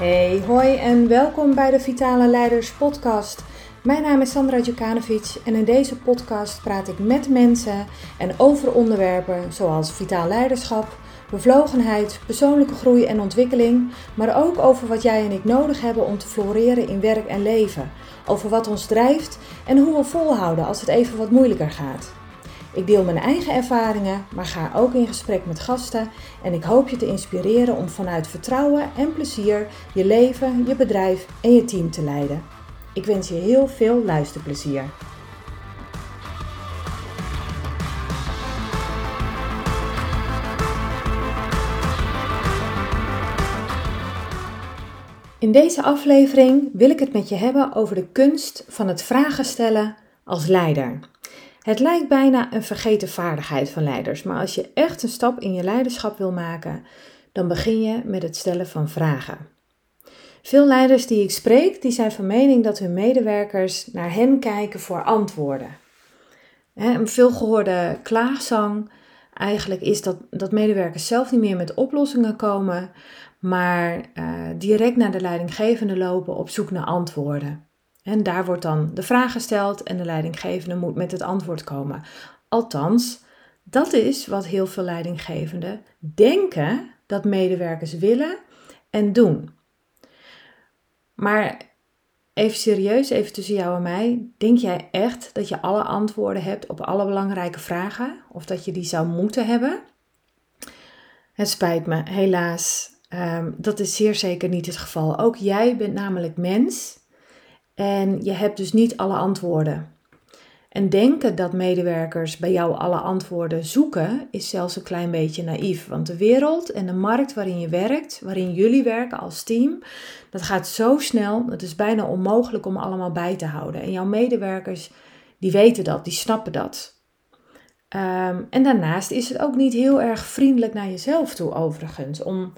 Hey, hoi en welkom bij de Vitale Leiders podcast. Mijn naam is Sandra Djukanovic en in deze podcast praat ik met mensen en over onderwerpen zoals vitaal leiderschap, bevlogenheid, persoonlijke groei en ontwikkeling, maar ook over wat jij en ik nodig hebben om te floreren in werk en leven, over wat ons drijft en hoe we volhouden als het even wat moeilijker gaat. Ik deel mijn eigen ervaringen, maar ga ook in gesprek met gasten en ik hoop je te inspireren om vanuit vertrouwen en plezier je leven, je bedrijf en je team te leiden. Ik wens je heel veel luisterplezier. In deze aflevering wil ik het met je hebben over de kunst van het vragen stellen als leider. Het lijkt bijna een vergeten vaardigheid van leiders, maar als je echt een stap in je leiderschap wil maken, dan begin je met het stellen van vragen. Veel leiders die ik spreek, die zijn van mening dat hun medewerkers naar hen kijken voor antwoorden. Een veelgehoorde klaagzang eigenlijk is dat, dat medewerkers zelf niet meer met oplossingen komen, maar uh, direct naar de leidinggevende lopen op zoek naar antwoorden. En daar wordt dan de vraag gesteld en de leidinggevende moet met het antwoord komen. Althans, dat is wat heel veel leidinggevenden denken dat medewerkers willen en doen. Maar even serieus, even tussen jou en mij, denk jij echt dat je alle antwoorden hebt op alle belangrijke vragen? Of dat je die zou moeten hebben? Het spijt me, helaas. Um, dat is zeer zeker niet het geval. Ook jij bent namelijk mens en je hebt dus niet alle antwoorden. En denken dat medewerkers bij jou alle antwoorden zoeken, is zelfs een klein beetje naïef. Want de wereld en de markt waarin je werkt, waarin jullie werken als team, dat gaat zo snel, het is bijna onmogelijk om allemaal bij te houden. En jouw medewerkers, die weten dat, die snappen dat. Um, en daarnaast is het ook niet heel erg vriendelijk naar jezelf toe, overigens, om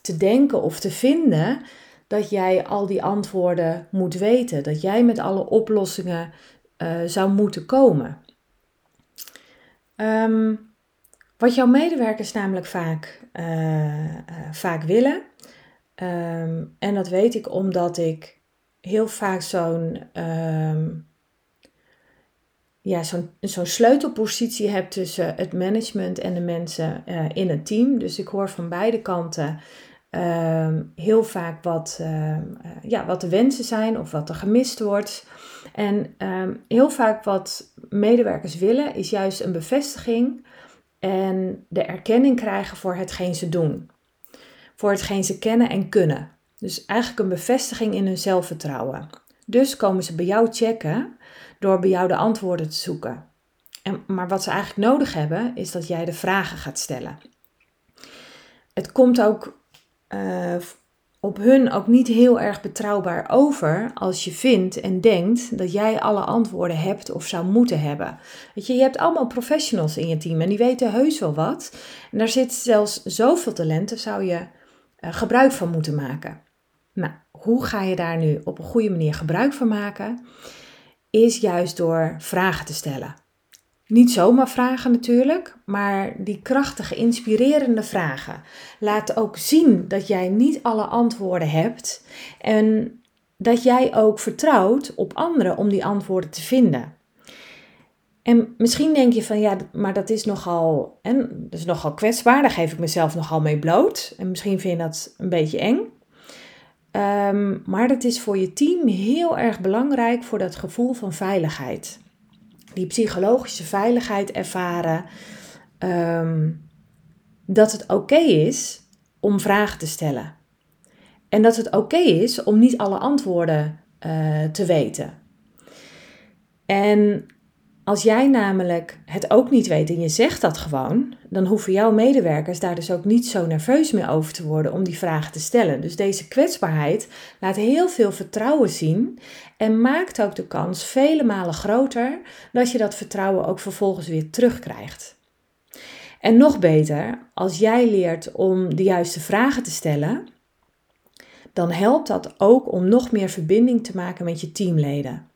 te denken of te vinden dat jij al die antwoorden moet weten, dat jij met alle oplossingen uh, zou moeten komen. Um, wat jouw medewerkers namelijk vaak, uh, uh, vaak willen, um, en dat weet ik omdat ik heel vaak zo'n um, ja, zo'n zo'n sleutelpositie heb tussen het management en de mensen in het team. Dus ik hoor van beide kanten um, heel vaak wat, uh, ja, wat de wensen zijn of wat er gemist wordt. En um, heel vaak wat medewerkers willen is juist een bevestiging en de erkenning krijgen voor hetgeen ze doen. Voor hetgeen ze kennen en kunnen. Dus eigenlijk een bevestiging in hun zelfvertrouwen. Dus komen ze bij jou checken door bij jou de antwoorden te zoeken. En, maar wat ze eigenlijk nodig hebben is dat jij de vragen gaat stellen. Het komt ook uh, op hun ook niet heel erg betrouwbaar over als je vindt en denkt dat jij alle antwoorden hebt of zou moeten hebben. Weet je, je hebt allemaal professionals in je team en die weten heus wel wat. En daar zit zelfs zoveel talenten, zou je uh, gebruik van moeten maken. Nou, hoe ga je daar nu op een goede manier gebruik van maken? Is juist door vragen te stellen. Niet zomaar vragen natuurlijk, maar die krachtige, inspirerende vragen. Laat ook zien dat jij niet alle antwoorden hebt en dat jij ook vertrouwt op anderen om die antwoorden te vinden. En misschien denk je van ja, maar dat is nogal, en dat is nogal kwetsbaar, daar geef ik mezelf nogal mee bloot. En misschien vind je dat een beetje eng. Um, maar dat is voor je team heel erg belangrijk voor dat gevoel van veiligheid die psychologische veiligheid ervaren. Ehm, dat het oké is om vragen te stellen. En dat het oké is om niet alle antwoorden uh, te weten. En als jij namelijk het ook niet weet en je zegt dat gewoon, dan hoeven jouw medewerkers daar dus ook niet zo nerveus mee over te worden om die vragen te stellen. Dus deze kwetsbaarheid laat heel veel vertrouwen zien en maakt ook de kans vele malen groter dat je dat vertrouwen ook vervolgens weer terugkrijgt. En nog beter, als jij leert om de juiste vragen te stellen, dan helpt dat ook om nog meer verbinding te maken met je teamleden.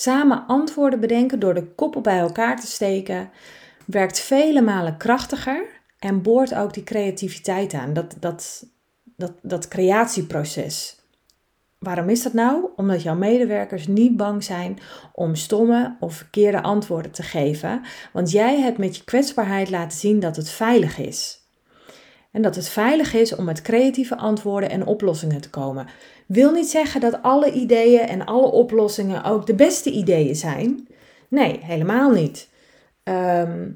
Samen antwoorden bedenken door de koppel bij elkaar te steken werkt vele malen krachtiger en boort ook die creativiteit aan. Dat, dat, dat, dat creatieproces. Waarom is dat nou? Omdat jouw medewerkers niet bang zijn om stomme of verkeerde antwoorden te geven, want jij hebt met je kwetsbaarheid laten zien dat het veilig is. En dat het veilig is om met creatieve antwoorden en oplossingen te komen. Wil niet zeggen dat alle ideeën en alle oplossingen ook de beste ideeën zijn. Nee, helemaal niet. Ehm,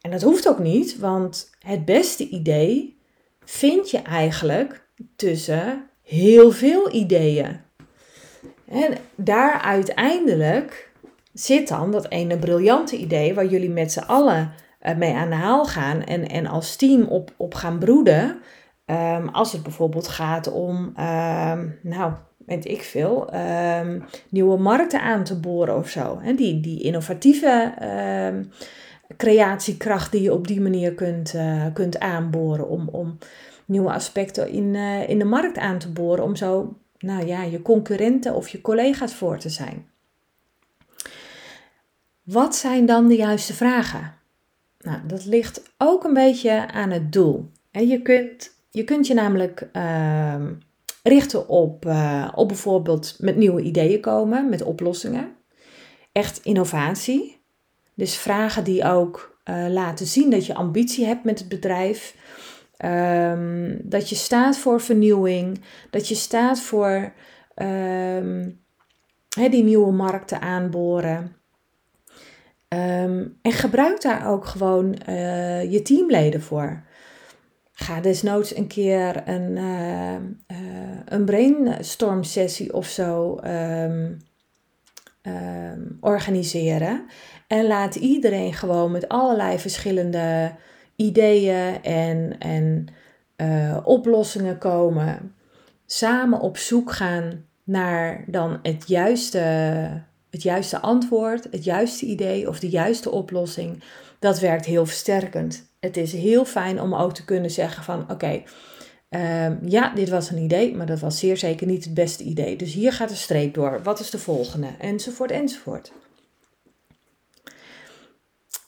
en dat hoeft ook niet, want het beste idee vind je eigenlijk tussen heel veel ideeën. En daar uiteindelijk zit dan dat ene briljante idee waar jullie met z'n allen mee aan de haal gaan en, en als team op, op gaan broeden. Ehm, als het bijvoorbeeld gaat om, um, nou, weet ik veel, um, nieuwe markten aan te boren of zo. Hè? Die, die innovatieve creatiekracht die je op die manier kunt, uh, kunt aanboren om, om nieuwe aspecten in, uh, in de markt aan te boren. Om zo, nou ja, je concurrenten of je collega's voor te zijn. Wat zijn dan de juiste vragen? Nou, dat ligt ook een beetje aan het doel. je, kunt, je kunt je namelijk uh, richten op, uh, op bijvoorbeeld met nieuwe ideeën komen, met oplossingen. Echt innovatie. Dus vragen die ook uh, laten zien dat je ambitie hebt met het bedrijf. Um, dat je staat voor vernieuwing. Dat je staat voor um, die nieuwe markten aanboren. Um, en gebruik daar ook gewoon uh, je teamleden voor. Ga desnoods een keer een, uh, uh, een brainstorm sessie of zo um, um, organiseren. En laat iedereen gewoon met allerlei verschillende ideeën en, en oplossingen komen. Samen op zoek gaan naar dan het juiste het juiste antwoord, het juiste idee of de juiste oplossing, dat werkt heel versterkend. Het is heel fijn om ook te kunnen zeggen van oké, ehm, ja, dit was een idee, maar dat was zeer zeker niet het beste idee. Dus hier gaat de streep door. Wat is de volgende? Enzovoort, enzovoort.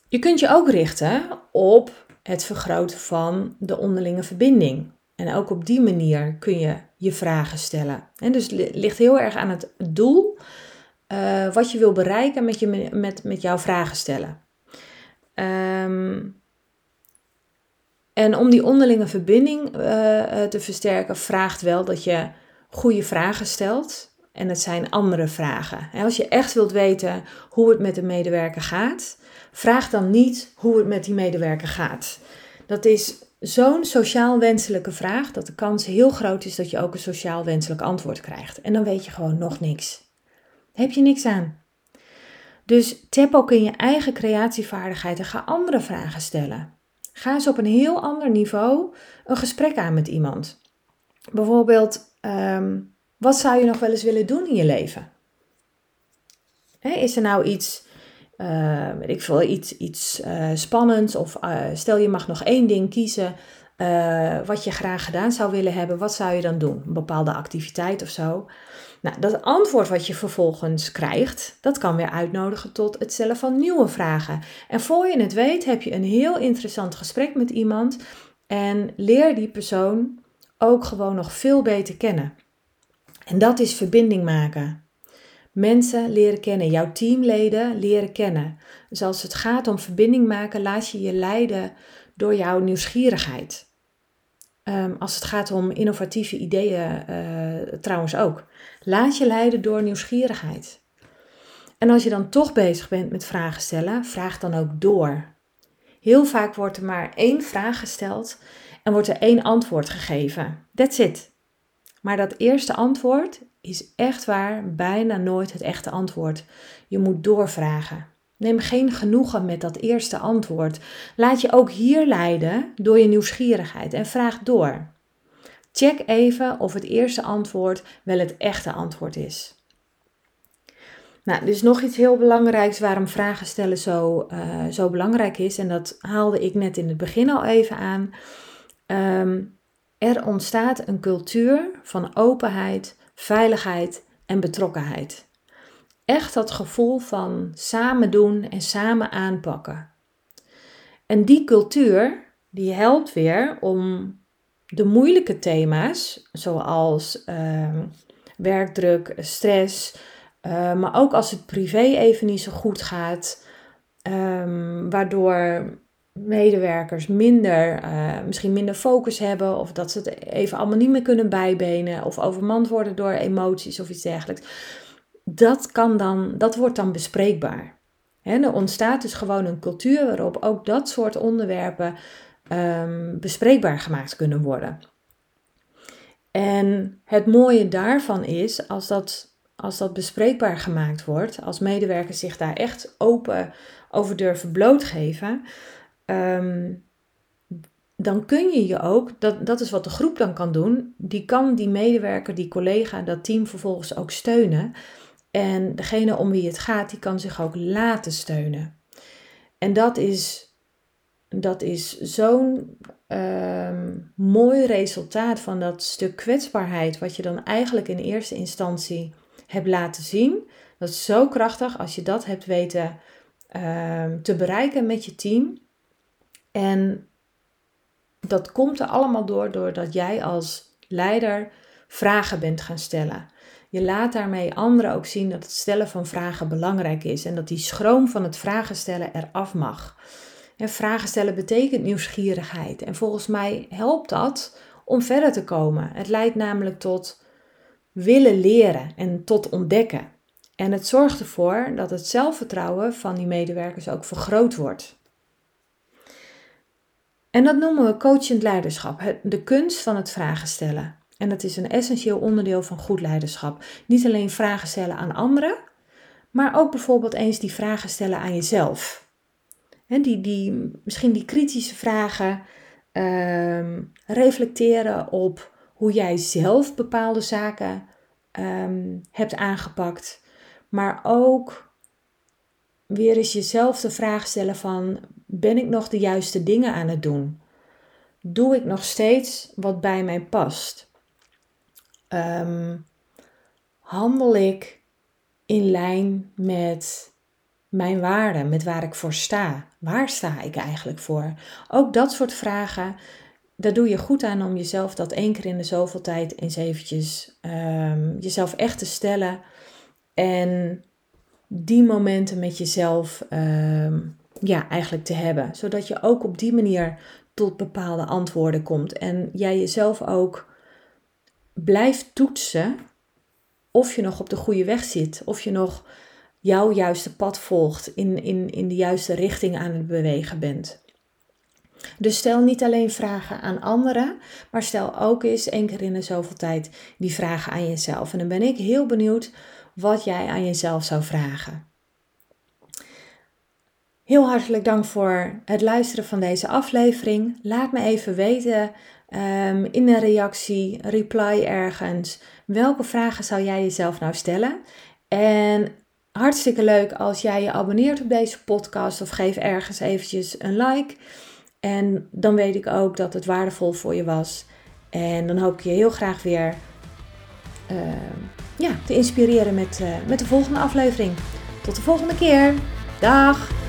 Je kunt je ook richten op het vergroten van de onderlinge verbinding. En ook op die manier kun je je vragen stellen. En dus het ligt heel erg aan het doel uh, wat je wil bereiken met, je, met, met jouw vragen stellen. Um, en om die onderlinge verbinding uh, te versterken, vraagt wel dat je goede vragen stelt. En het zijn andere vragen. Als je echt wilt weten hoe het met de medewerker gaat, vraag dan niet hoe het met die medewerker gaat. Dat is zo'n sociaal wenselijke vraag dat de kans heel groot is dat je ook een sociaal wenselijk antwoord krijgt. En dan weet je gewoon nog niks heb je niks aan. Dus tap ook in je eigen creatievaardigheid en ga andere vragen stellen. Ga eens op een heel ander niveau een gesprek aan met iemand. Bijvoorbeeld, ehm, wat zou je nog wel eens willen doen in je leven? is er nou iets, uh, weet ik veel, iets, iets uh, spannends? Of uh, stel je mag nog één ding kiezen wat je graag gedaan zou willen hebben. Wat zou je dan doen? Een bepaalde activiteit of zo. Nou, dat antwoord wat je vervolgens krijgt, dat kan weer uitnodigen tot het stellen van nieuwe vragen. En voor je het weet, heb je een heel interessant gesprek met iemand en leer die persoon ook gewoon nog veel beter kennen. En dat is verbinding maken. Mensen leren kennen, jouw teamleden leren kennen. Dus als het gaat om verbinding maken, laat je je leiden door jouw nieuwsgierigheid. Um, als het gaat om innovatieve ideeën, uh, trouwens ook. Laat je leiden door nieuwsgierigheid. En als je dan toch bezig bent met vragen stellen, vraag dan ook door. Heel vaak wordt er maar één vraag gesteld en wordt er één antwoord gegeven. That's it. Maar dat eerste antwoord is echt waar bijna nooit het echte antwoord. Je moet doorvragen. Neem geen genoegen met dat eerste antwoord. Laat je ook hier leiden door je nieuwsgierigheid en vraag door. Check even of het eerste antwoord wel het echte antwoord is. Nou, dus nog iets heel belangrijks waarom vragen stellen zo, uh, zo belangrijk is. En dat haalde ik net in het begin al even aan. Um, er ontstaat een cultuur van openheid, veiligheid en betrokkenheid. Echt dat gevoel van samen doen en samen aanpakken. En die cultuur, die helpt weer om de moeilijke thema's, zoals ehm, werkdruk, stress, uh, maar ook als het privé even niet zo goed gaat, um, waardoor medewerkers minder, uh, misschien minder focus hebben of dat ze het even allemaal niet meer kunnen bijbenen of overmand worden door emoties of iets dergelijks. Dat, kan dan, dat wordt dan bespreekbaar. Er ontstaat dus gewoon een cultuur waarop ook dat soort onderwerpen um, bespreekbaar gemaakt kunnen worden. En het mooie daarvan is, als dat, als dat bespreekbaar gemaakt wordt, als medewerkers zich daar echt open over durven blootgeven, um, dan kun je je ook, dat, dat is wat de groep dan kan doen, die kan die medewerker, die collega, dat team vervolgens ook steunen. En degene om wie het gaat, die kan zich ook laten steunen. En dat is, dat is zo'n um, mooi resultaat van dat stuk kwetsbaarheid, wat je dan eigenlijk in eerste instantie hebt laten zien. Dat is zo krachtig als je dat hebt weten um, te bereiken met je team. En dat komt er allemaal door doordat jij als leider vragen bent gaan stellen. Je laat daarmee anderen ook zien dat het stellen van vragen belangrijk is en dat die schroom van het vragen stellen eraf mag. En vragen stellen betekent nieuwsgierigheid en volgens mij helpt dat om verder te komen. Het leidt namelijk tot willen leren en tot ontdekken. En het zorgt ervoor dat het zelfvertrouwen van die medewerkers ook vergroot wordt. En dat noemen we coachend leiderschap, de kunst van het vragen stellen. En dat is een essentieel onderdeel van goed leiderschap. Niet alleen vragen stellen aan anderen, maar ook bijvoorbeeld eens die vragen stellen aan jezelf. Die, die, misschien die kritische vragen ehm, reflecteren op hoe jij zelf bepaalde zaken ehm, hebt aangepakt. Maar ook weer eens jezelf de vraag stellen van ben ik nog de juiste dingen aan het doen? Doe ik nog steeds wat bij mij past? um, handel ik in lijn met mijn waarden, met waar ik voor sta? Waar sta ik eigenlijk voor? Ook dat soort vragen, daar doe je goed aan om jezelf dat één keer in de zoveel tijd eens eventjes um, jezelf echt te stellen. En die momenten met jezelf um, ja, eigenlijk te hebben. Zodat je ook op die manier tot bepaalde antwoorden komt. En jij jezelf ook blijf toetsen of je nog op de goede weg zit. Of je nog jouw juiste pad volgt, in, in, in de juiste richting aan het bewegen bent. Dus stel niet alleen vragen aan anderen, maar stel ook eens één keer in de zoveel tijd die vragen aan jezelf. En dan ben ik heel benieuwd wat jij aan jezelf zou vragen. Heel hartelijk dank voor het luisteren van deze aflevering. Laat me even weten um, in een reactie, reply ergens. Welke vragen zou jij jezelf nou stellen? En hartstikke leuk als jij je abonneert op deze podcast of geef ergens eventjes een like. En dan weet ik ook dat het waardevol voor je was. En dan hoop ik je heel graag weer uh, ja, te inspireren met, uh, met de volgende aflevering. Tot de volgende keer. Dag!